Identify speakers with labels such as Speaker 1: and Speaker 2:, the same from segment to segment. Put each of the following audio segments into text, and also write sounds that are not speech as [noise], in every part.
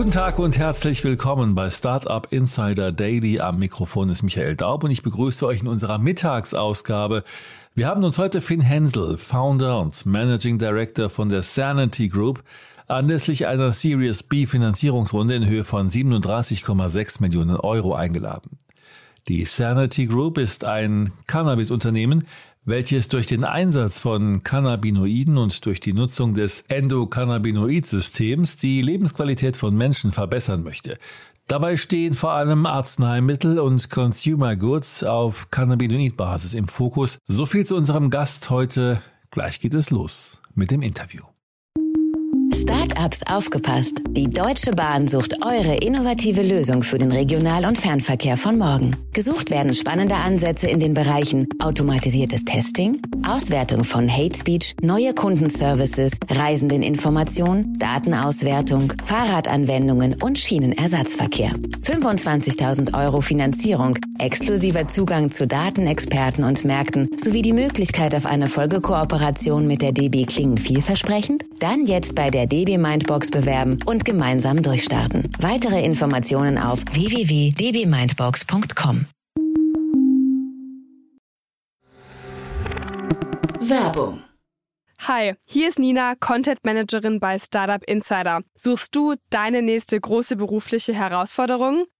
Speaker 1: Guten Tag und herzlich willkommen bei Startup Insider Daily. Am Mikrofon ist Michael Daub und ich begrüße euch in unserer Mittagsausgabe. Wir haben uns heute Finn Hensel, Founder und Managing Director von der Sanity Group, anlässlich einer Series B Finanzierungsrunde in Höhe von 37,6 Millionen Euro eingeladen. Die Sanity Group ist ein Cannabis-Unternehmen, welches durch den Einsatz von Cannabinoiden und durch die Nutzung des Endokannabinoid-Systems die Lebensqualität von Menschen verbessern möchte. Dabei stehen vor allem Arzneimittel und Consumer Goods auf Cannabinoid-Basis im Fokus. So viel zu unserem Gast heute. Gleich geht es los mit dem Interview.
Speaker 2: Startups aufgepasst. Die Deutsche Bahn sucht eure innovative Lösung für den Regional- und Fernverkehr von morgen. Gesucht werden spannende Ansätze in den Bereichen automatisiertes Testing, Auswertung von Hate Speech, neue Kundenservices, Reisendeninformation, Datenauswertung, Fahrradanwendungen und Schienenersatzverkehr. 25.000 Euro Finanzierung, exklusiver Zugang zu Datenexperten und Märkten sowie die Möglichkeit auf eine Folgekooperation mit der DB klingen vielversprechend? Dann jetzt bei der DB Mindbox bewerben und gemeinsam durchstarten. Weitere Informationen auf www.dbmindbox.com. Werbung
Speaker 3: Hi, hier ist Nina, Content Managerin bei Startup Insider. Suchst du deine nächste große berufliche Herausforderung?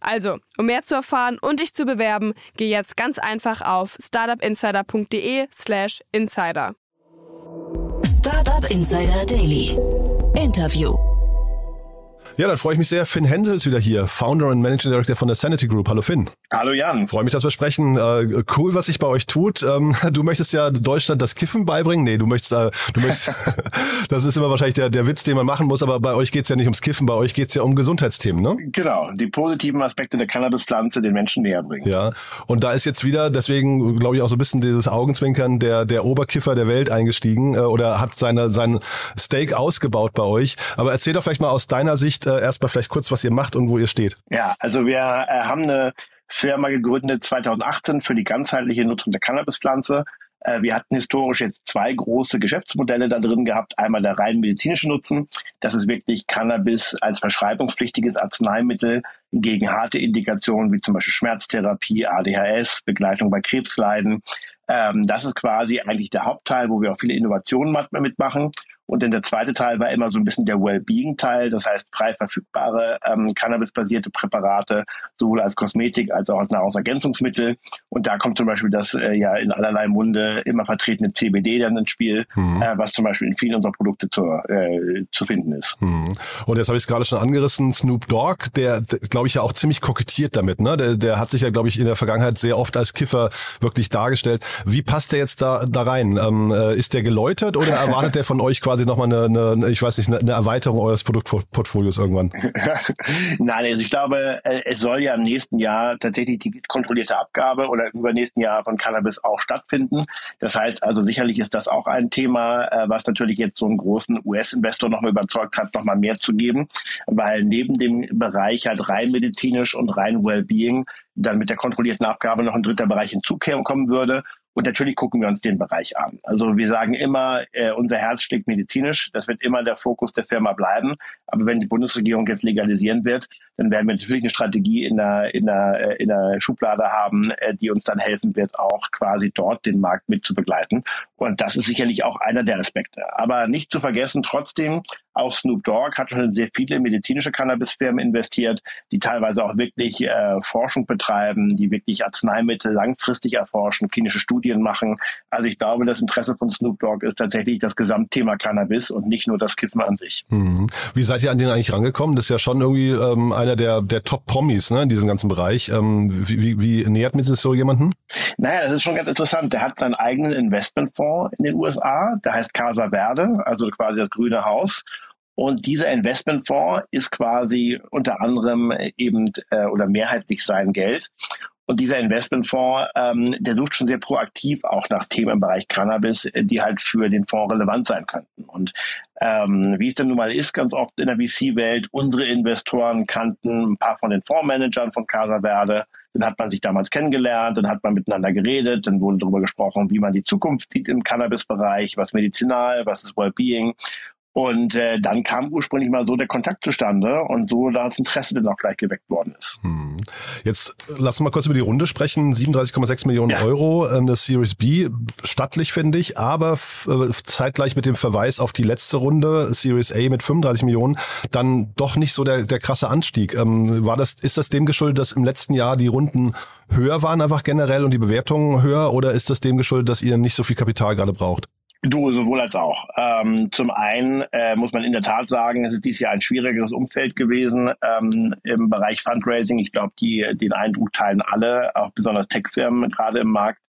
Speaker 3: Also, um mehr zu erfahren und dich zu bewerben, geh jetzt ganz einfach auf startupinsider.de/slash insider.
Speaker 2: Startup Insider Daily. Interview.
Speaker 4: Ja, dann freue ich mich sehr. Finn Hensel ist wieder hier, Founder und Managing Director von der Sanity Group. Hallo Finn.
Speaker 5: Hallo Jan.
Speaker 4: Freue mich, dass wir sprechen. Äh, cool, was sich bei euch tut. Ähm, [laughs] du möchtest ja Deutschland das Kiffen beibringen. Nee, du möchtest, äh, du möchtest, [laughs] [laughs] das ist immer wahrscheinlich der, der Witz, den man machen muss, aber bei euch geht's ja nicht ums Kiffen, bei euch geht's ja um Gesundheitsthemen, ne?
Speaker 5: Genau, die positiven Aspekte der Cannabispflanze den Menschen näher bringen.
Speaker 4: Ja, und da ist jetzt wieder, deswegen glaube ich auch so ein bisschen dieses Augenzwinkern, der, der Oberkiffer der Welt eingestiegen äh, oder hat seine, sein Steak ausgebaut bei euch. Aber erzähl doch vielleicht mal aus deiner Sicht äh, erstmal vielleicht kurz, was ihr macht und wo ihr steht.
Speaker 5: Ja, also wir äh, haben eine Firma gegründet 2018 für die ganzheitliche Nutzung der Cannabispflanze. Äh, wir hatten historisch jetzt zwei große Geschäftsmodelle da drin gehabt. Einmal der rein medizinische Nutzen. Das ist wirklich Cannabis als verschreibungspflichtiges Arzneimittel gegen harte Indikationen wie zum Beispiel Schmerztherapie, ADHS, Begleitung bei Krebsleiden. Ähm, das ist quasi eigentlich der Hauptteil, wo wir auch viele Innovationen mitmachen. Und dann der zweite Teil war immer so ein bisschen der Wellbeing-Teil, das heißt frei verfügbare ähm, Cannabis-basierte Präparate, sowohl als Kosmetik als auch als Nahrungsergänzungsmittel. Und da kommt zum Beispiel das äh, ja in allerlei Munde immer vertretene CBD dann ins Spiel, mhm. äh, was zum Beispiel in vielen unserer Produkte zur, äh, zu finden ist.
Speaker 4: Mhm. Und jetzt habe ich es gerade schon angerissen, Snoop Dogg, der, der glaube ich ja auch ziemlich kokettiert damit. Ne? Der, der hat sich ja, glaube ich, in der Vergangenheit sehr oft als Kiffer wirklich dargestellt. Wie passt der jetzt da, da rein? Ähm, äh, ist der geläutert oder erwartet der von euch quasi quasi nochmal eine, eine, ich weiß nicht, eine Erweiterung eures Produktportfolios irgendwann? [laughs]
Speaker 5: Nein, also ich glaube, äh, es soll ja im nächsten Jahr tatsächlich die kontrollierte Abgabe oder übernächsten Jahr von Cannabis auch stattfinden. Das heißt also sicherlich ist das auch ein Thema, äh, was natürlich jetzt so einen großen US-Investor nochmal überzeugt hat, nochmal mehr zu geben, weil neben dem Bereich halt rein medizinisch und rein Wellbeing dann mit der kontrollierten Abgabe noch ein dritter Bereich hinzukommen würde. Und natürlich gucken wir uns den Bereich an. Also wir sagen immer, äh, unser Herz schlägt medizinisch. Das wird immer der Fokus der Firma bleiben. Aber wenn die Bundesregierung jetzt legalisieren wird, dann werden wir natürlich eine Strategie in der, in der, äh, in der Schublade haben, äh, die uns dann helfen wird, auch quasi dort den Markt mit zu begleiten. Und das ist sicherlich auch einer der Aspekte. Aber nicht zu vergessen, trotzdem, Auch Snoop Dogg hat schon in sehr viele medizinische Cannabisfirmen investiert, die teilweise auch wirklich äh, Forschung betreiben, die wirklich Arzneimittel langfristig erforschen, klinische Studien machen. Also ich glaube, das Interesse von Snoop Dogg ist tatsächlich das Gesamtthema Cannabis und nicht nur das Kiffen an sich.
Speaker 4: Mhm. Wie seid ihr an den eigentlich rangekommen? Das ist ja schon irgendwie ähm, einer der, der Top-Promis ne, in diesem ganzen Bereich. Ähm, wie, wie, wie nähert man sich so jemanden?
Speaker 5: Naja, das ist schon ganz interessant. Der hat seinen eigenen Investmentfonds in den USA, der heißt Casa Verde, also quasi das grüne Haus. Und dieser Investmentfonds ist quasi unter anderem eben äh, oder mehrheitlich sein Geld. Und dieser Investmentfonds, ähm, der sucht schon sehr proaktiv auch nach Themen im Bereich Cannabis, äh, die halt für den Fonds relevant sein könnten. Und ähm, wie es denn nun mal ist, ganz oft in der VC-Welt, unsere Investoren kannten ein paar von den Fondsmanagern von Casa Verde. Dann hat man sich damals kennengelernt, dann hat man miteinander geredet, dann wurde darüber gesprochen, wie man die Zukunft sieht im Cannabis-Bereich, was medizinal, was ist Wellbeing. Und äh, dann kam ursprünglich mal so der Kontakt zustande und so das Interesse dann auch gleich geweckt worden ist. Hm.
Speaker 4: Jetzt lass uns mal kurz über die Runde sprechen. 37,6 Millionen ja. Euro, eine Series B, stattlich finde ich, aber äh, zeitgleich mit dem Verweis auf die letzte Runde, Series A mit 35 Millionen, dann doch nicht so der, der krasse Anstieg. Ähm, war das, ist das dem geschuldet, dass im letzten Jahr die Runden höher waren einfach generell und die Bewertungen höher oder ist das dem geschuldet, dass ihr nicht so viel Kapital gerade braucht?
Speaker 5: Du, sowohl als auch. Ähm, zum einen äh, muss man in der Tat sagen, es ist dieses Jahr ein schwierigeres Umfeld gewesen ähm, im Bereich Fundraising. Ich glaube, die den Eindruck teilen alle, auch besonders Tech-Firmen gerade im Markt.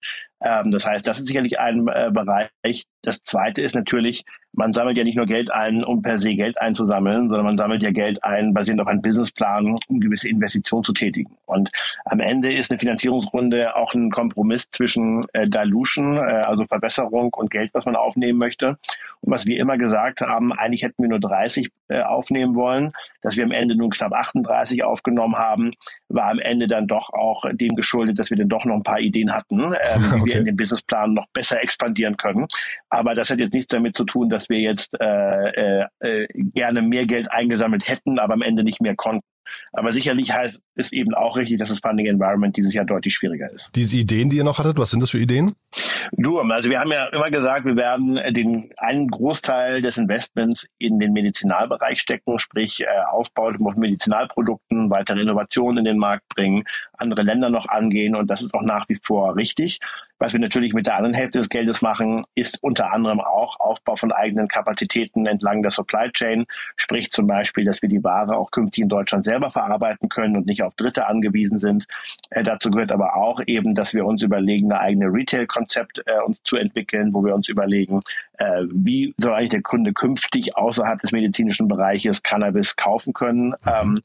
Speaker 5: Ähm, das heißt, das ist sicherlich ein äh, Bereich. Das zweite ist natürlich, man sammelt ja nicht nur Geld ein, um per se Geld einzusammeln, sondern man sammelt ja Geld ein, basierend auf einem Businessplan, um gewisse Investitionen zu tätigen. Und am Ende ist eine Finanzierungsrunde auch ein Kompromiss zwischen äh, Dilution, äh, also Verbesserung und Geld, was man aufnehmen möchte. Und was wir immer gesagt haben, eigentlich hätten wir nur 30 äh, aufnehmen wollen. Dass wir am Ende nun knapp 38 aufgenommen haben, war am Ende dann doch auch dem geschuldet, dass wir dann doch noch ein paar Ideen hatten, ähm, wie [laughs] okay. wir in dem Businessplan noch besser expandieren können. Aber das hat jetzt nichts damit zu tun, dass wir jetzt äh, äh, gerne mehr Geld eingesammelt hätten, aber am Ende nicht mehr konnten. Aber sicherlich heißt es eben auch richtig, dass das Funding Environment dieses Jahr deutlich schwieriger ist.
Speaker 4: Diese Ideen, die ihr noch hattet, was sind das für Ideen?
Speaker 5: Du, also wir haben ja immer gesagt, wir werden den einen Großteil des Investments in den Medizinalbereich stecken, sprich äh, Aufbau von Medizinalprodukten, weitere Innovationen in den Markt bringen, andere Länder noch angehen und das ist auch nach wie vor richtig. Was wir natürlich mit der anderen Hälfte des Geldes machen, ist unter anderem auch Aufbau von eigenen Kapazitäten entlang der Supply Chain. Sprich zum Beispiel, dass wir die Ware auch künftig in Deutschland selber verarbeiten können und nicht auf Dritte angewiesen sind. Äh, dazu gehört aber auch eben, dass wir uns überlegen, eine eigene Retail-Konzept äh, uns zu entwickeln, wo wir uns überlegen, äh, wie soll eigentlich der Kunde künftig außerhalb des medizinischen Bereiches Cannabis kaufen können. Mhm. Ähm,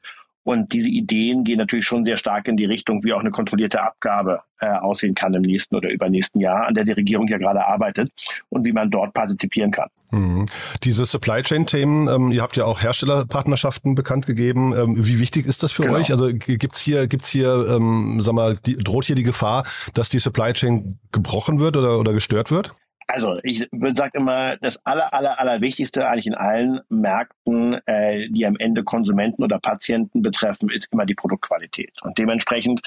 Speaker 5: und diese Ideen gehen natürlich schon sehr stark in die Richtung, wie auch eine kontrollierte Abgabe äh, aussehen kann im nächsten oder übernächsten Jahr, an der die Regierung ja gerade arbeitet und wie man dort partizipieren kann.
Speaker 4: Mhm. Diese Supply Chain-Themen, ähm, ihr habt ja auch Herstellerpartnerschaften bekannt gegeben. Ähm, wie wichtig ist das für genau. euch? Also gibt's hier, gibt's hier, ähm, sag mal, die, droht hier die Gefahr, dass die Supply Chain gebrochen wird oder, oder gestört wird?
Speaker 5: Also ich sage immer, das aller, aller, aller Wichtigste eigentlich in allen Märkten, äh, die am Ende Konsumenten oder Patienten betreffen, ist immer die Produktqualität. Und dementsprechend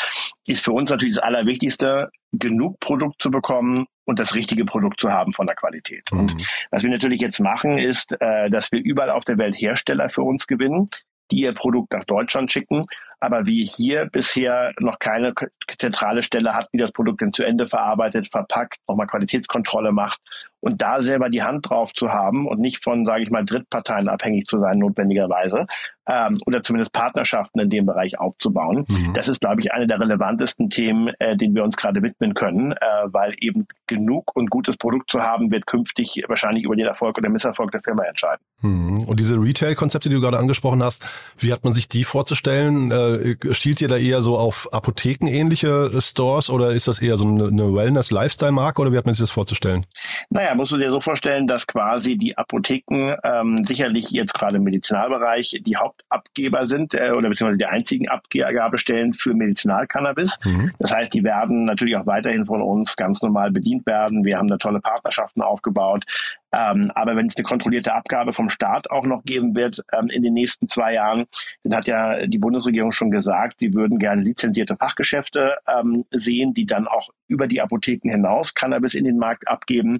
Speaker 5: ist für uns natürlich das Allerwichtigste, genug Produkt zu bekommen und das richtige Produkt zu haben von der Qualität. Mhm. Und was wir natürlich jetzt machen, ist, äh, dass wir überall auf der Welt Hersteller für uns gewinnen, die ihr Produkt nach Deutschland schicken aber wie hier bisher noch keine zentrale Stelle hat, die das Produkt dann zu Ende verarbeitet, verpackt, nochmal Qualitätskontrolle macht und da selber die Hand drauf zu haben und nicht von, sage ich mal, Drittparteien abhängig zu sein, notwendigerweise, ähm, oder zumindest Partnerschaften in dem Bereich aufzubauen. Mhm. Das ist, glaube ich, eine der relevantesten Themen, äh, denen wir uns gerade widmen können, äh, weil eben genug und gutes Produkt zu haben, wird künftig wahrscheinlich über den Erfolg oder Misserfolg der Firma entscheiden.
Speaker 4: Mhm. Und diese Retail-Konzepte, die du gerade angesprochen hast, wie hat man sich die vorzustellen? Äh, äh, stiehlt ihr da eher so auf Apothekenähnliche Stores oder ist das eher so eine, eine Wellness-Lifestyle-Marke oder wie hat man sich das vorzustellen?
Speaker 5: Naja, musst du dir so vorstellen, dass quasi die Apotheken ähm, sicherlich jetzt gerade im Medizinalbereich die Hauptabgeber sind äh, oder beziehungsweise die einzigen Abgabestellen für Medizinalcannabis. Mhm. Das heißt, die werden natürlich auch weiterhin von uns ganz normal bedient werden. Wir haben da tolle Partnerschaften aufgebaut. Ähm, aber wenn es eine kontrollierte Abgabe vom Staat auch noch geben wird ähm, in den nächsten zwei Jahren, dann hat ja die Bundesregierung schon gesagt, sie würden gerne lizenzierte Fachgeschäfte ähm, sehen, die dann auch über die Apotheken hinaus Cannabis in den Markt abgeben.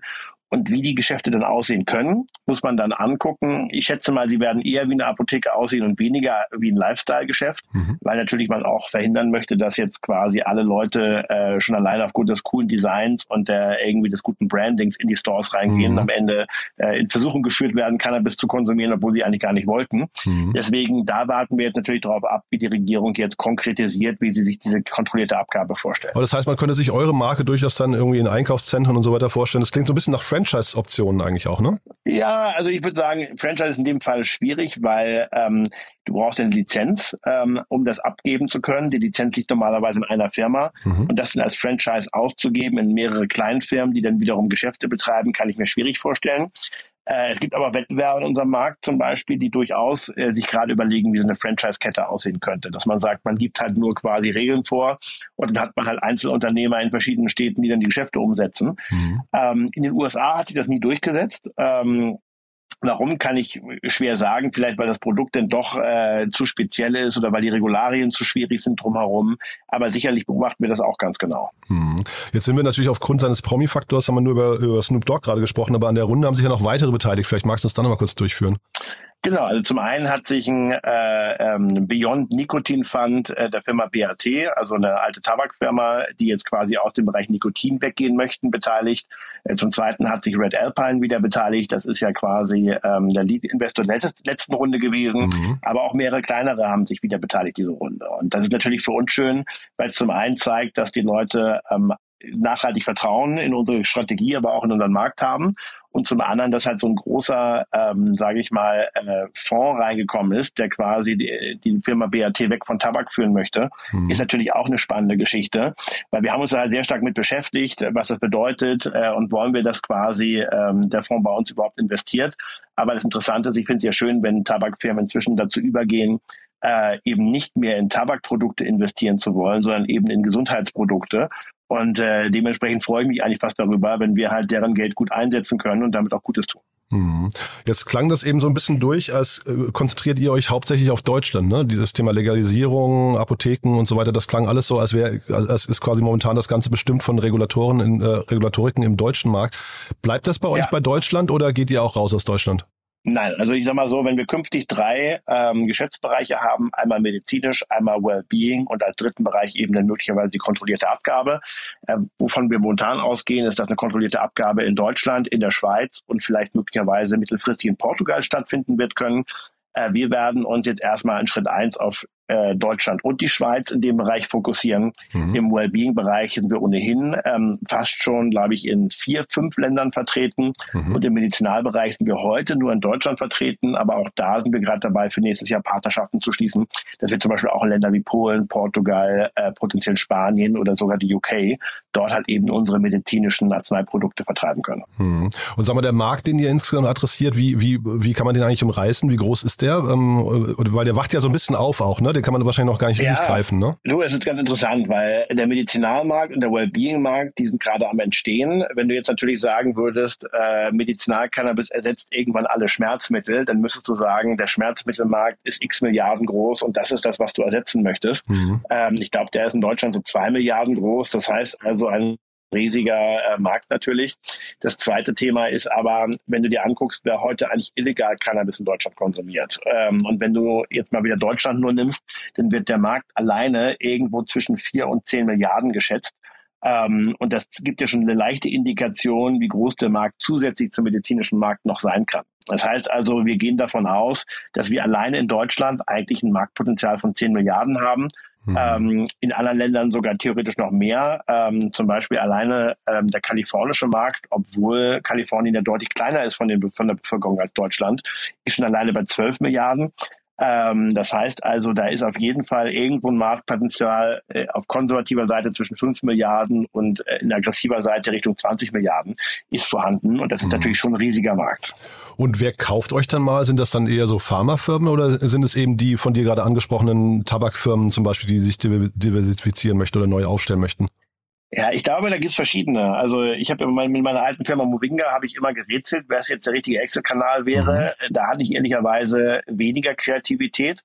Speaker 5: Und wie die Geschäfte dann aussehen können, muss man dann angucken. Ich schätze mal, sie werden eher wie eine Apotheke aussehen und weniger wie ein Lifestyle-Geschäft, mhm. weil natürlich man auch verhindern möchte, dass jetzt quasi alle Leute äh, schon allein aufgrund des coolen Designs und der irgendwie des guten Brandings in die Stores reingehen mhm. und am Ende äh, in Versuchung geführt werden, Cannabis zu konsumieren, obwohl sie eigentlich gar nicht wollten. Mhm. Deswegen, da warten wir jetzt natürlich darauf ab, wie die Regierung jetzt konkretisiert, wie sie sich diese kontrollierte Abgabe vorstellt.
Speaker 4: Aber das heißt, man könnte sich eure Marke durchaus dann irgendwie in Einkaufszentren und so weiter vorstellen. Das klingt so ein bisschen nach Franchise-Optionen eigentlich auch, ne?
Speaker 5: Ja, also ich würde sagen, Franchise ist in dem Fall schwierig, weil ähm, du brauchst eine Lizenz, ähm, um das abgeben zu können. Die Lizenz liegt normalerweise in einer Firma mhm. und das dann als Franchise auszugeben in mehrere Kleinfirmen, die dann wiederum Geschäfte betreiben, kann ich mir schwierig vorstellen. Äh, es gibt aber Wettbewerber in unserem Markt zum Beispiel, die durchaus äh, sich gerade überlegen, wie so eine Franchise-Kette aussehen könnte. Dass man sagt, man gibt halt nur quasi Regeln vor und dann hat man halt Einzelunternehmer in verschiedenen Städten, die dann die Geschäfte umsetzen. Mhm. Ähm, in den USA hat sich das nie durchgesetzt. Ähm, Warum kann ich schwer sagen? Vielleicht weil das Produkt denn doch äh, zu speziell ist oder weil die Regularien zu schwierig sind drumherum. Aber sicherlich beobachten wir das auch ganz genau.
Speaker 4: Hm. Jetzt sind wir natürlich aufgrund seines Promi-Faktors, haben wir nur über, über Snoop Dogg gerade gesprochen, aber an der Runde haben sich ja noch weitere beteiligt. Vielleicht magst du uns dann noch mal kurz durchführen.
Speaker 5: Genau, also zum einen hat sich ein äh, ähm, Beyond Nikotin Fund äh, der Firma BAT, also eine alte Tabakfirma, die jetzt quasi aus dem Bereich Nikotin weggehen möchten, beteiligt. Äh, zum zweiten hat sich Red Alpine wieder beteiligt. Das ist ja quasi ähm, der Lead Investor der letzten Runde gewesen. Mhm. Aber auch mehrere kleinere haben sich wieder beteiligt, diese Runde. Und das ist natürlich für uns schön, weil es zum einen zeigt, dass die Leute ähm, nachhaltig Vertrauen in unsere Strategie, aber auch in unseren Markt haben und zum anderen, dass halt so ein großer, ähm, sage ich mal, äh, Fonds reingekommen ist, der quasi die, die Firma BAT weg von Tabak führen möchte, mhm. ist natürlich auch eine spannende Geschichte, weil wir haben uns da halt sehr stark mit beschäftigt, was das bedeutet äh, und wollen wir, dass quasi ähm, der Fonds bei uns überhaupt investiert. Aber das Interessante ist, ich finde es ja schön, wenn Tabakfirmen inzwischen dazu übergehen, äh, eben nicht mehr in Tabakprodukte investieren zu wollen, sondern eben in Gesundheitsprodukte. Und äh, dementsprechend freue ich mich eigentlich fast darüber, wenn wir halt deren Geld gut einsetzen können und damit auch Gutes tun.
Speaker 4: Mhm. Jetzt klang das eben so ein bisschen durch, als äh, konzentriert ihr euch hauptsächlich auf Deutschland, ne? Dieses Thema Legalisierung, Apotheken und so weiter, das klang alles so, als wäre, als ist quasi momentan das Ganze bestimmt von Regulatoren in, äh, Regulatoriken im deutschen Markt. Bleibt das bei euch ja. bei Deutschland oder geht ihr auch raus aus Deutschland?
Speaker 5: Nein, also ich sag mal so, wenn wir künftig drei ähm, Geschäftsbereiche haben, einmal medizinisch, einmal Wellbeing und als dritten Bereich eben dann möglicherweise die kontrollierte Abgabe, äh, wovon wir momentan ausgehen, ist, dass eine kontrollierte Abgabe in Deutschland, in der Schweiz und vielleicht möglicherweise mittelfristig in Portugal stattfinden wird können. Äh, wir werden uns jetzt erstmal in Schritt eins auf äh, Deutschland und die Schweiz in dem Bereich fokussieren. Mhm. Im Wellbeing-Bereich sind wir ohnehin ähm, fast schon, glaube ich, in vier, fünf Ländern vertreten. Mhm. Und im Medizinalbereich sind wir heute nur in Deutschland vertreten, aber auch da sind wir gerade dabei, für nächstes Jahr Partnerschaften zu schließen, dass wir zum Beispiel auch in Länder wie Polen, Portugal, äh, potenziell Spanien oder sogar die UK dort halt eben unsere medizinischen Arzneiprodukte vertreiben können.
Speaker 4: Mhm. Und sagen wir, der Markt, den ihr insgesamt adressiert, wie, wie, wie kann man den eigentlich umreißen? Wie groß ist der? Ähm, weil der wacht ja so ein bisschen auf auch, ne? Den kann man wahrscheinlich noch gar nicht ja, richtig greifen. Ne?
Speaker 5: Du, es ist ganz interessant, weil der Medizinalmarkt und der Wellbeing-Markt, die sind gerade am Entstehen. Wenn du jetzt natürlich sagen würdest, äh, Medizinalcannabis ersetzt irgendwann alle Schmerzmittel, dann müsstest du sagen, der Schmerzmittelmarkt ist x Milliarden groß und das ist das, was du ersetzen möchtest. Mhm. Ähm, ich glaube, der ist in Deutschland so zwei Milliarden groß. Das heißt also ein riesiger äh, Markt natürlich. Das zweite Thema ist aber, wenn du dir anguckst, wer heute eigentlich illegal Cannabis in Deutschland konsumiert. Ähm, und wenn du jetzt mal wieder Deutschland nur nimmst, dann wird der Markt alleine irgendwo zwischen vier und zehn Milliarden geschätzt. Ähm, und das gibt ja schon eine leichte Indikation, wie groß der Markt zusätzlich zum medizinischen Markt noch sein kann. Das heißt also, wir gehen davon aus, dass wir alleine in Deutschland eigentlich ein Marktpotenzial von 10 Milliarden haben Mhm. Ähm, in anderen Ländern sogar theoretisch noch mehr. Ähm, zum Beispiel alleine ähm, der kalifornische Markt, obwohl Kalifornien ja deutlich kleiner ist von, den, von der Bevölkerung als Deutschland, ist schon alleine bei 12 Milliarden. Ähm, das heißt also, da ist auf jeden Fall irgendwo ein Marktpotenzial äh, auf konservativer Seite zwischen 5 Milliarden und äh, in aggressiver Seite Richtung 20 Milliarden ist vorhanden. Und das ist mhm. natürlich schon ein riesiger Markt.
Speaker 4: Und wer kauft euch dann mal? Sind das dann eher so Pharmafirmen oder sind es eben die von dir gerade angesprochenen Tabakfirmen zum Beispiel, die sich diversifizieren möchten oder neu aufstellen möchten?
Speaker 5: Ja, ich glaube, da gibt's verschiedene. Also ich habe mit meiner alten Firma Movinga habe ich immer gerätselt, wer es jetzt der richtige Excel-Kanal wäre. Mhm. Da hatte ich ehrlicherweise weniger Kreativität.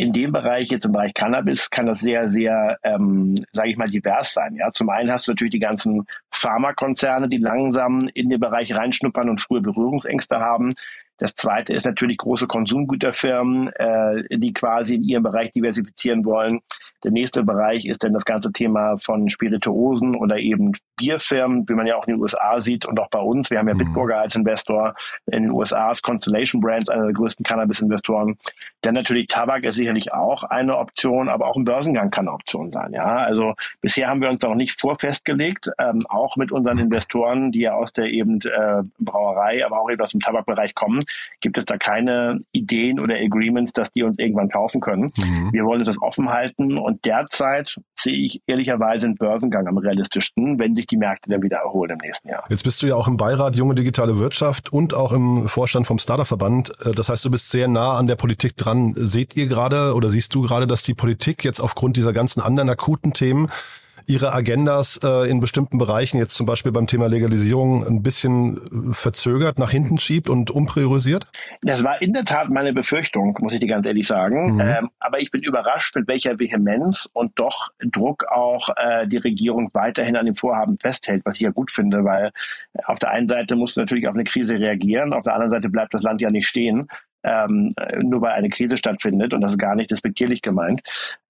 Speaker 5: in dem Bereich, jetzt im Bereich Cannabis, kann das sehr, sehr, ähm, sage ich mal, divers sein. Ja, zum einen hast du natürlich die ganzen Pharmakonzerne, die langsam in den Bereich reinschnuppern und frühe Berührungsängste haben. Das zweite ist natürlich große Konsumgüterfirmen, äh, die quasi in ihrem Bereich diversifizieren wollen. Der nächste Bereich ist dann das ganze Thema von Spirituosen oder eben Bierfirmen, wie man ja auch in den USA sieht und auch bei uns. Wir haben ja mhm. Bitburger als Investor. In den USA ist Constellation Brands einer der größten Cannabis-Investoren. Dann natürlich Tabak ist sicherlich auch eine Option, aber auch ein Börsengang kann eine Option sein. Ja, also bisher haben wir uns noch nicht vorfestgelegt, ähm, auch mit unseren Investoren, die ja aus der eben äh, Brauerei, aber auch eben aus dem Tabakbereich kommen, gibt es da keine Ideen oder Agreements, dass die uns irgendwann kaufen können. Mhm. Wir wollen uns das offen halten und derzeit sehe ich ehrlicherweise einen Börsengang am realistischsten, wenn sich die Märkte dann wieder erholen im nächsten Jahr.
Speaker 4: Jetzt bist du ja auch im Beirat Junge Digitale Wirtschaft und auch im Vorstand vom Startup-Verband. Äh, das heißt, du bist sehr nah an der Politik dran. Seht ihr gerade oder siehst du gerade, dass die Politik jetzt aufgrund dieser ganzen anderen akuten Themen ihre Agendas äh, in bestimmten Bereichen, jetzt zum Beispiel beim Thema Legalisierung, ein bisschen äh, verzögert, nach hinten schiebt und umpriorisiert?
Speaker 5: Das war in der Tat meine Befürchtung, muss ich dir ganz ehrlich sagen. Mhm. Ähm, aber ich bin überrascht, mit welcher Vehemenz und doch Druck auch äh, die Regierung weiterhin an dem Vorhaben festhält, was ich ja gut finde, weil auf der einen Seite musst du natürlich auf eine Krise reagieren, auf der anderen Seite bleibt das Land ja nicht stehen ähm, nur weil eine Krise stattfindet und das ist gar nicht despektierlich gemeint.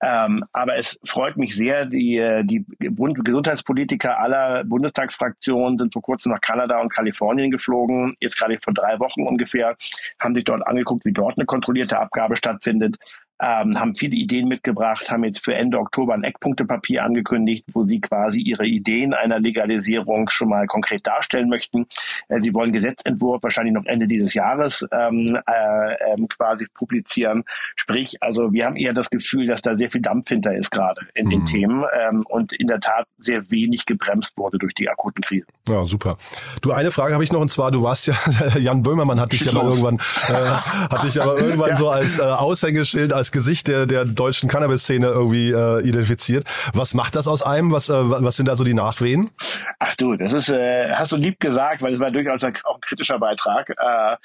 Speaker 5: Ähm, aber es freut mich sehr, die, die Gesundheitspolitiker aller Bundestagsfraktionen sind vor kurzem nach Kanada und Kalifornien geflogen, jetzt gerade vor drei Wochen ungefähr, haben sich dort angeguckt, wie dort eine kontrollierte Abgabe stattfindet ähm, haben viele Ideen mitgebracht, haben jetzt für Ende Oktober ein Eckpunktepapier angekündigt, wo sie quasi ihre Ideen einer Legalisierung schon mal konkret darstellen möchten. Äh, sie wollen Gesetzentwurf wahrscheinlich noch Ende dieses Jahres ähm, äh, ähm, quasi publizieren. Sprich, also wir haben eher das Gefühl, dass da sehr viel Dampf hinter ist gerade in mhm. den Themen ähm, und in der Tat sehr wenig gebremst wurde durch die akuten Krisen.
Speaker 4: Ja, super. Du, eine Frage habe ich noch und zwar, du warst ja, [laughs] Jan Böhmermann hat dich ja mal irgendwann, äh, hat dich aber [laughs] irgendwann ja. so als äh, Aushängeschild, als Gesicht der, der deutschen Cannabis-Szene irgendwie äh, identifiziert. Was macht das aus einem? Was, äh, was sind da so die Nachwehen?
Speaker 5: Ach du, das ist, äh, hast du lieb gesagt, weil es war durchaus auch ein kritischer Beitrag. Äh,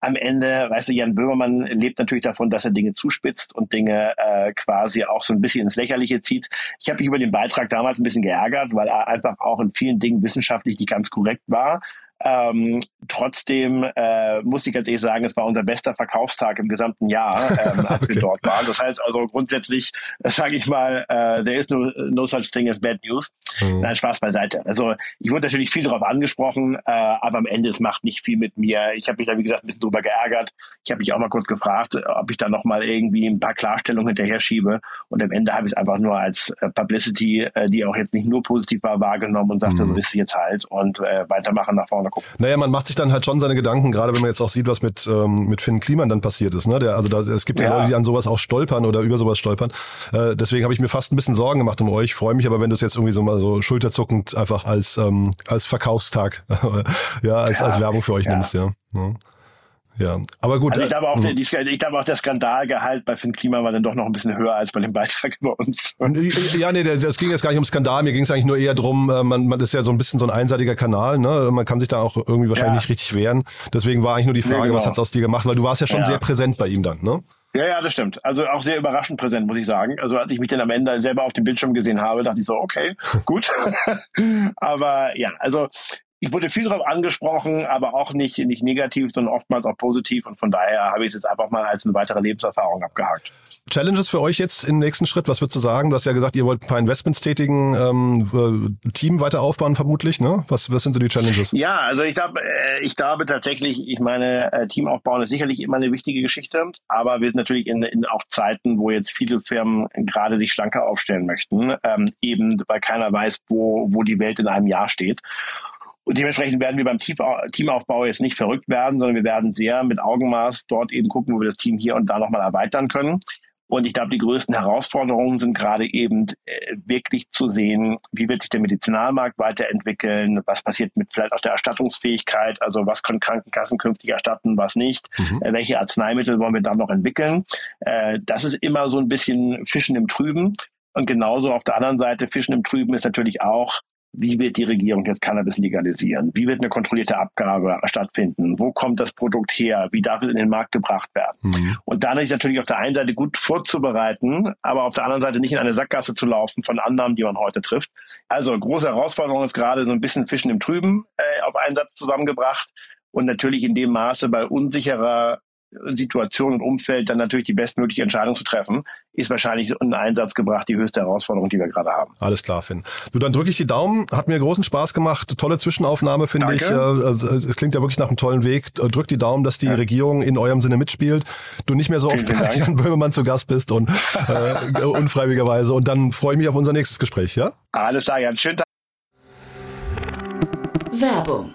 Speaker 5: am Ende, weißt du, Jan Böhmermann lebt natürlich davon, dass er Dinge zuspitzt und Dinge äh, quasi auch so ein bisschen ins Lächerliche zieht. Ich habe mich über den Beitrag damals ein bisschen geärgert, weil er einfach auch in vielen Dingen wissenschaftlich nicht ganz korrekt war. Ähm, trotzdem äh, muss ich ganz ehrlich sagen, es war unser bester Verkaufstag im gesamten Jahr, ähm, [laughs] als okay. wir dort waren. Das heißt also grundsätzlich, äh, sage ich mal, äh, there is no, no such thing as bad news. Mhm. Nein, Spaß beiseite. Also ich wurde natürlich viel darauf angesprochen, äh, aber am Ende es macht nicht viel mit mir. Ich habe mich da wie gesagt ein bisschen drüber geärgert. Ich habe mich auch mal kurz gefragt, ob ich da noch mal irgendwie ein paar Klarstellungen hinterher schiebe. Und am Ende habe ich es einfach nur als äh, Publicity, äh, die auch jetzt nicht nur positiv war, wahrgenommen und sagte, mhm. so ist es jetzt halt und äh, weitermachen nach vorne mal gucken.
Speaker 4: Naja, man macht sich dann halt schon seine Gedanken, gerade wenn man jetzt auch sieht, was mit, ähm, mit Finn Kliman dann passiert ist. Ne? Der, also da, es gibt ja, ja Leute, die an sowas auch stolpern oder über sowas stolpern. Äh, deswegen habe ich mir fast ein bisschen Sorgen gemacht um euch. Freue mich aber, wenn du es jetzt irgendwie so mal so schulterzuckend einfach als, ähm, als Verkaufstag, [laughs] ja, als, ja, als Werbung für euch ja. nimmst, ja. ja. Ja, aber gut.
Speaker 5: Also ich glaube auch, der, ich glaube auch, der Skandalgehalt bei Finn Klima war dann doch noch ein bisschen höher als bei dem Beitrag über uns.
Speaker 4: Ja, nee, das ging jetzt gar nicht um Skandal. Mir ging es eigentlich nur eher drum, äh, man, man ist ja so ein bisschen so ein einseitiger Kanal, ne? Man kann sich da auch irgendwie wahrscheinlich ja. nicht richtig wehren. Deswegen war eigentlich nur die Frage, nee, genau. was hat's aus dir gemacht? Weil du warst ja schon ja. sehr präsent bei ihm dann, ne?
Speaker 5: Ja, ja, das stimmt. Also auch sehr überraschend präsent, muss ich sagen. Also als ich mich dann am Ende selber auf dem Bildschirm gesehen habe, dachte ich so, okay, [laughs] gut. Aber ja, also ich wurde viel darauf angesprochen, aber auch nicht, nicht negativ, sondern oftmals auch positiv. Und von daher habe ich es jetzt einfach mal als eine weitere Lebenserfahrung abgehakt.
Speaker 4: Challenges für euch jetzt im nächsten Schritt? Was würdest du sagen? Du hast ja gesagt, ihr wollt ein paar Investments tätigen, ähm, Team weiter aufbauen vermutlich, ne? Was, was sind so die Challenges?
Speaker 5: Ja, also ich glaube, äh, ich glaube tatsächlich, ich meine, äh, Team aufbauen ist sicherlich immer eine wichtige Geschichte, aber wir sind natürlich in, in auch Zeiten, wo jetzt viele Firmen gerade sich schlanker aufstellen möchten, ähm, eben weil keiner weiß, wo, wo die Welt in einem Jahr steht. Und dementsprechend werden wir beim Teamaufbau jetzt nicht verrückt werden, sondern wir werden sehr mit Augenmaß dort eben gucken, wo wir das Team hier und da nochmal erweitern können. Und ich glaube, die größten Herausforderungen sind gerade eben äh, wirklich zu sehen, wie wird sich der Medizinalmarkt weiterentwickeln, was passiert mit vielleicht auch der Erstattungsfähigkeit, also was können Krankenkassen künftig erstatten, was nicht, mhm. äh, welche Arzneimittel wollen wir dann noch entwickeln. Äh, das ist immer so ein bisschen Fischen im Trüben. Und genauso auf der anderen Seite Fischen im Trüben ist natürlich auch, wie wird die Regierung jetzt Cannabis legalisieren? Wie wird eine kontrollierte Abgabe stattfinden? Wo kommt das Produkt her? Wie darf es in den Markt gebracht werden? Mhm. Und dann ist natürlich auf der einen Seite gut vorzubereiten, aber auf der anderen Seite nicht in eine Sackgasse zu laufen von anderen, die man heute trifft. Also große Herausforderung ist gerade so ein bisschen Fischen im Trüben äh, auf einen Satz zusammengebracht und natürlich in dem Maße bei unsicherer Situation und Umfeld dann natürlich die bestmögliche Entscheidung zu treffen, ist wahrscheinlich in Einsatz gebracht die höchste Herausforderung, die wir gerade haben.
Speaker 4: Alles klar, Finn. Du, dann drücke ich die Daumen. Hat mir großen Spaß gemacht. Tolle Zwischenaufnahme, finde ich. Also, es klingt ja wirklich nach einem tollen Weg. Drück die Daumen, dass die ja. Regierung in eurem Sinne mitspielt. Du nicht mehr so oft bei [laughs] Jan Böhmermann zu Gast bist und [laughs] äh, unfreiwilligerweise. Und dann freue ich mich auf unser nächstes Gespräch, ja?
Speaker 5: Alles klar, Jan. Schönen Tag.
Speaker 6: Werbung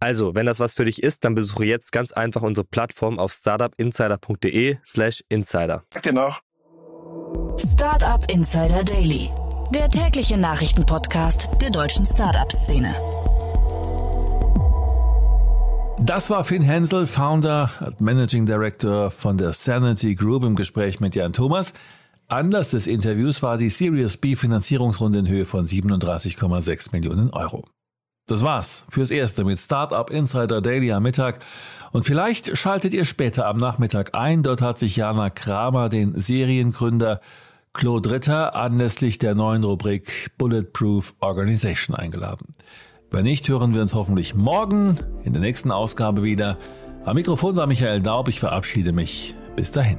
Speaker 6: Also, wenn das was für dich ist, dann besuche jetzt ganz einfach unsere Plattform auf startupinsider.de/slash insider.
Speaker 5: Sagt ihr noch?
Speaker 2: Startup Insider Daily, der tägliche Nachrichtenpodcast der deutschen Startup-Szene.
Speaker 1: Das war Finn Hensel, Founder und Managing Director von der Sanity Group im Gespräch mit Jan Thomas. Anlass des Interviews war die Series B Finanzierungsrunde in Höhe von 37,6 Millionen Euro. Das war's fürs Erste mit Startup Insider Daily am Mittag. Und vielleicht schaltet ihr später am Nachmittag ein. Dort hat sich Jana Kramer, den Seriengründer Claude Ritter, anlässlich der neuen Rubrik Bulletproof Organization eingeladen. Wenn nicht, hören wir uns hoffentlich morgen in der nächsten Ausgabe wieder. Am Mikrofon war Michael Daub. Ich verabschiede mich. Bis dahin.